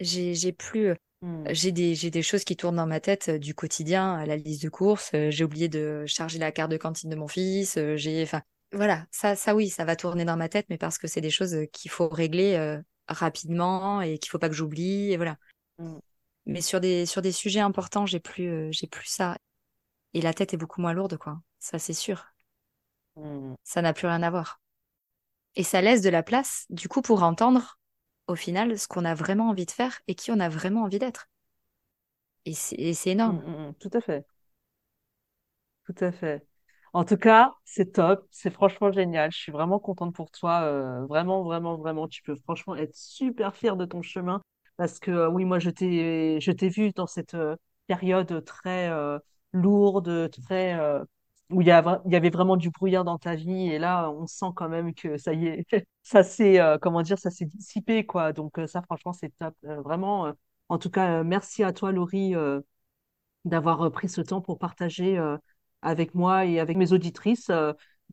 J'ai, j'ai plus, Hmm. j'ai des, des choses qui tournent dans ma tête euh, du quotidien, à la liste de courses. euh, j'ai oublié de charger la carte de cantine de mon fils. euh, j'ai, enfin, voilà, ça, ça oui, ça va tourner dans ma tête, mais parce que c'est des choses euh, qu'il faut régler euh, rapidement et qu'il faut pas que j'oublie. Et voilà. Hmm. Mais sur des, sur des sujets importants, j'ai plus, euh, j'ai plus ça. Et la tête est beaucoup moins lourde, quoi. Ça, c'est sûr. Hmm. Ça n'a plus rien à voir. Et ça laisse de la place, du coup, pour entendre, au final, ce qu'on a vraiment envie de faire et qui on a vraiment envie d'être. Et c'est énorme. Hmm. Hmm. Tout à fait. Tout à fait. En tout cas, c'est top, c'est franchement génial. Je suis vraiment contente pour toi. euh, vraiment, vraiment, vraiment. Tu peux franchement être super fière de ton chemin. Parce que euh, oui, moi, je t'ai, vu dans cette euh, période très euh, lourde, très, où il y avait vraiment du brouillard dans ta vie. Et là, on sent quand même que ça y est, ça s'est, comment dire, ça dissipé, quoi. Donc, ça, franchement, c'est top. Vraiment. en tout cas, merci à toi, Laurie. d'avoir pris ce temps pour partager avec moi et avec mes auditrices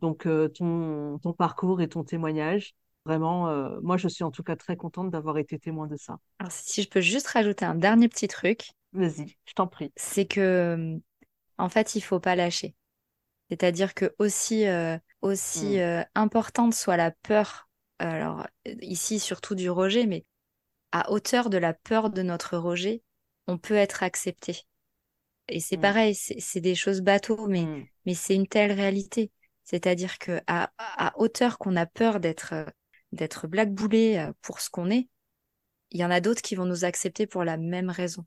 donc ton parcours et ton témoignage. Vraiment, euh, moi, je suis en tout cas très contente d'avoir été témoin de ça. Alors, si je peux juste rajouter un dernier petit truc, Vas-y, je t'en prie. c'est que, euh, en fait, il faut pas lâcher. C'est-à-dire que aussi, euh, aussi Mm. euh, importante soit la peur, alors ici surtout du rejet, mais à hauteur de la peur de notre rejet, on peut être accepté. Et c'est Mm. pareil, c'est des choses bateaux, mais, Mm. mais c'est une telle réalité. C'est-à-dire que à, à hauteur qu'on a peur d'être d'être blackboulé euh, pour ce qu'on est, il y en a d'autres qui vont nous accepter pour la même raison.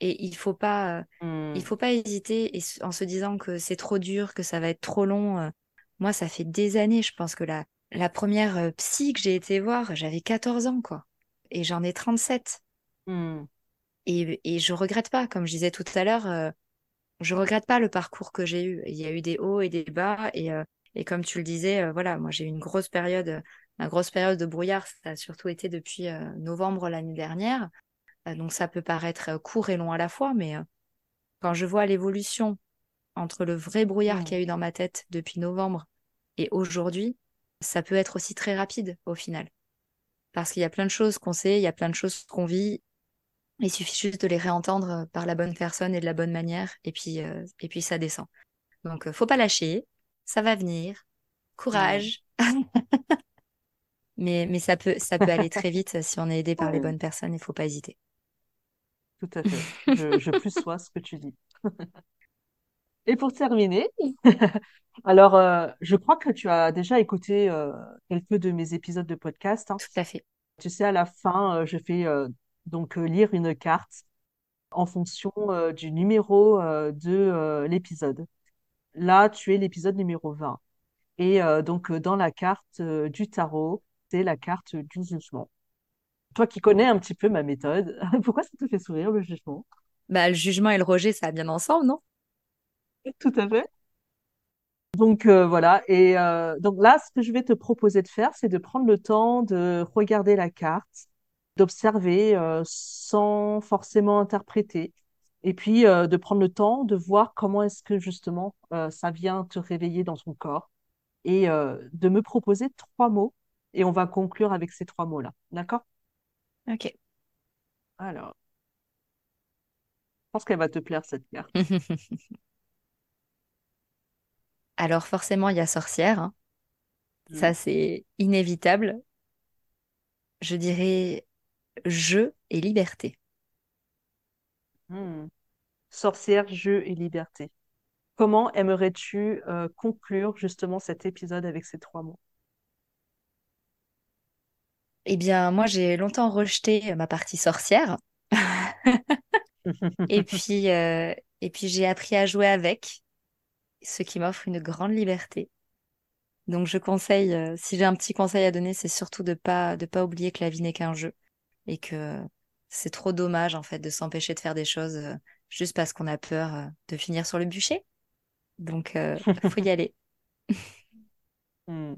Et il faut pas, Hmm. il faut pas hésiter et en se disant que c'est trop dur, que ça va être trop long. euh, Moi, ça fait des années, je pense que la, la première euh, psy que j'ai été voir, j'avais 14 ans, quoi. Et j'en ai 37. Hmm. Et, et je regrette pas, comme je disais tout à l'heure, euh, je regrette pas le parcours que j'ai eu. Il y a eu des hauts et des bas. Et, euh, et comme tu le disais, euh, voilà, moi j'ai eu une grosse période, une grosse période de brouillard. Ça a surtout été depuis euh, novembre l'année dernière. Euh, donc ça peut paraître euh, court et long à la fois, mais quand je vois l'évolution entre le vrai brouillard qu'il y a eu dans ma tête depuis novembre et aujourd'hui, ça peut être aussi très rapide au final. Parce qu'il y a plein de choses qu'on sait, il y a plein de choses qu'on vit. Il suffit juste de les réentendre par la bonne personne et de la bonne manière, et puis, euh, et puis ça descend. Donc, faut pas lâcher, ça va venir, courage. mais, mais ça peut, ça peut aller très vite si on est aidé par les bonnes personnes, il faut pas hésiter. Tout à fait. Je, je plus sois ce que tu dis. Et pour terminer, alors euh, je crois que tu as déjà écouté euh, quelques de mes épisodes de podcast. hein. Tout à fait. Tu sais, à la fin, euh, je fais euh, donc euh, lire une carte en fonction euh, du numéro euh, de euh, l'épisode. Là, tu es l'épisode numéro 20. Et euh, donc, euh, dans la carte euh, du tarot, c'est la carte du jugement. Toi qui connais un petit peu ma méthode, pourquoi ça te fait sourire le jugement? Bah, le jugement et le rejet, ça va bien ensemble, non? Tout à fait. Donc euh, voilà, et euh, donc là, ce que je vais te proposer de faire, c'est de prendre le temps de regarder la carte, d'observer euh, sans forcément interpréter, et puis de prendre le temps de voir comment est-ce que justement ça vient te réveiller dans ton corps, et de me proposer trois mots, et on va conclure avec ces trois mots-là. D'accord? Ok. Alors, je pense qu'elle va te plaire cette carte. Alors, forcément, il y a sorcière, hein. Ça, Mm. c'est inévitable. Je dirais jeu et liberté. Hmm. Sorcière, jeu et liberté. Comment aimerais-tu euh, conclure justement cet épisode avec ces trois mots? Eh bien, moi, j'ai longtemps rejeté ma partie sorcière. Et puis, euh, et puis j'ai appris à jouer avec, ce qui m'offre une grande liberté. Donc, je conseille, euh, si j'ai un petit conseil à donner, c'est surtout de pas, de pas oublier que la vie n'est qu'un jeu et que c'est trop dommage, en fait, de s'empêcher de faire des choses euh, juste parce qu'on a peur euh, de finir sur le bûcher. Donc, euh, faut y aller. Hmm.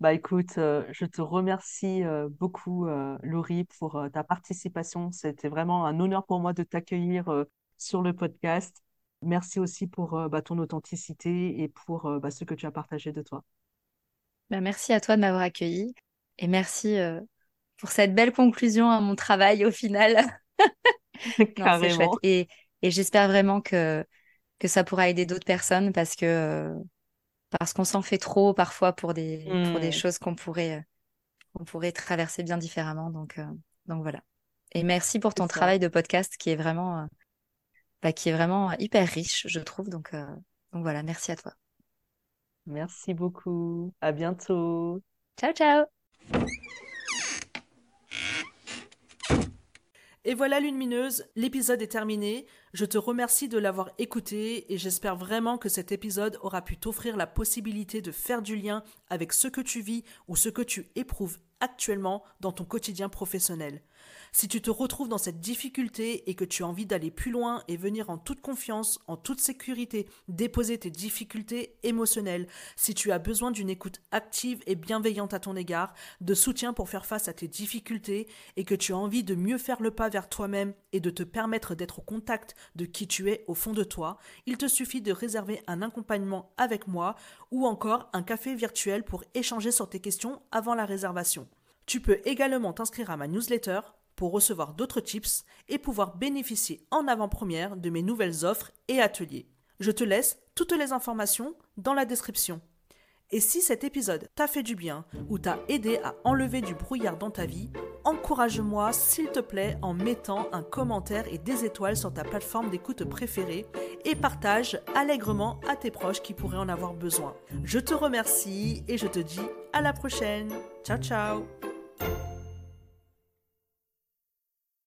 Bah écoute, euh, je te remercie euh, beaucoup, euh, Laurie, pour euh, ta participation. C'était vraiment un honneur pour moi de t'accueillir euh, sur le podcast. Merci aussi pour euh, bah, ton authenticité et pour euh, bah, ce que tu as partagé de toi. Ben, merci à toi de m'avoir accueilli et merci euh, pour cette belle conclusion à mon travail au final. Non, c'est chouette. Carrément. Et, et j'espère vraiment que, que ça pourra aider d'autres personnes parce que euh, parce qu'on s'en fait trop parfois pour des, pour des Hmm. choses qu'on pourrait, euh, qu'on pourrait traverser bien différemment. Donc, euh, donc voilà. Et merci pour ton travail de podcast qui est vraiment, euh, bah, qui est vraiment hyper riche, je trouve. Donc, euh, donc voilà, merci à toi. Merci beaucoup. À bientôt. Ciao, ciao! Et voilà Lumineuse, l'épisode est terminé. Je te remercie de l'avoir écouté et j'espère vraiment que cet épisode aura pu t'offrir la possibilité de faire du lien avec ce que tu vis ou ce que tu éprouves actuellement dans ton quotidien professionnel. Si tu te retrouves dans cette difficulté et que tu as envie d'aller plus loin et venir en toute confiance, en toute sécurité, déposer tes difficultés émotionnelles, si tu as besoin d'une écoute active et bienveillante à ton égard, de soutien pour faire face à tes difficultés et que tu as envie de mieux faire le pas vers toi-même et de te permettre d'être au contact de qui tu es au fond de toi, il te suffit de réserver un accompagnement avec moi ou encore un café virtuel pour échanger sur tes questions avant la réservation. Tu peux également t'inscrire à ma newsletter pour recevoir d'autres tips et pouvoir bénéficier en avant-première de mes nouvelles offres et ateliers. Je te laisse toutes les informations dans la description. Et si cet épisode t'a fait du bien ou t'a aidé à enlever du brouillard dans ta vie, encourage-moi s'il te plaît en mettant un commentaire et des étoiles sur ta plateforme d'écoute préférée et partage allègrement à tes proches qui pourraient en avoir besoin. Je te remercie et je te dis à la prochaine. Ciao ciao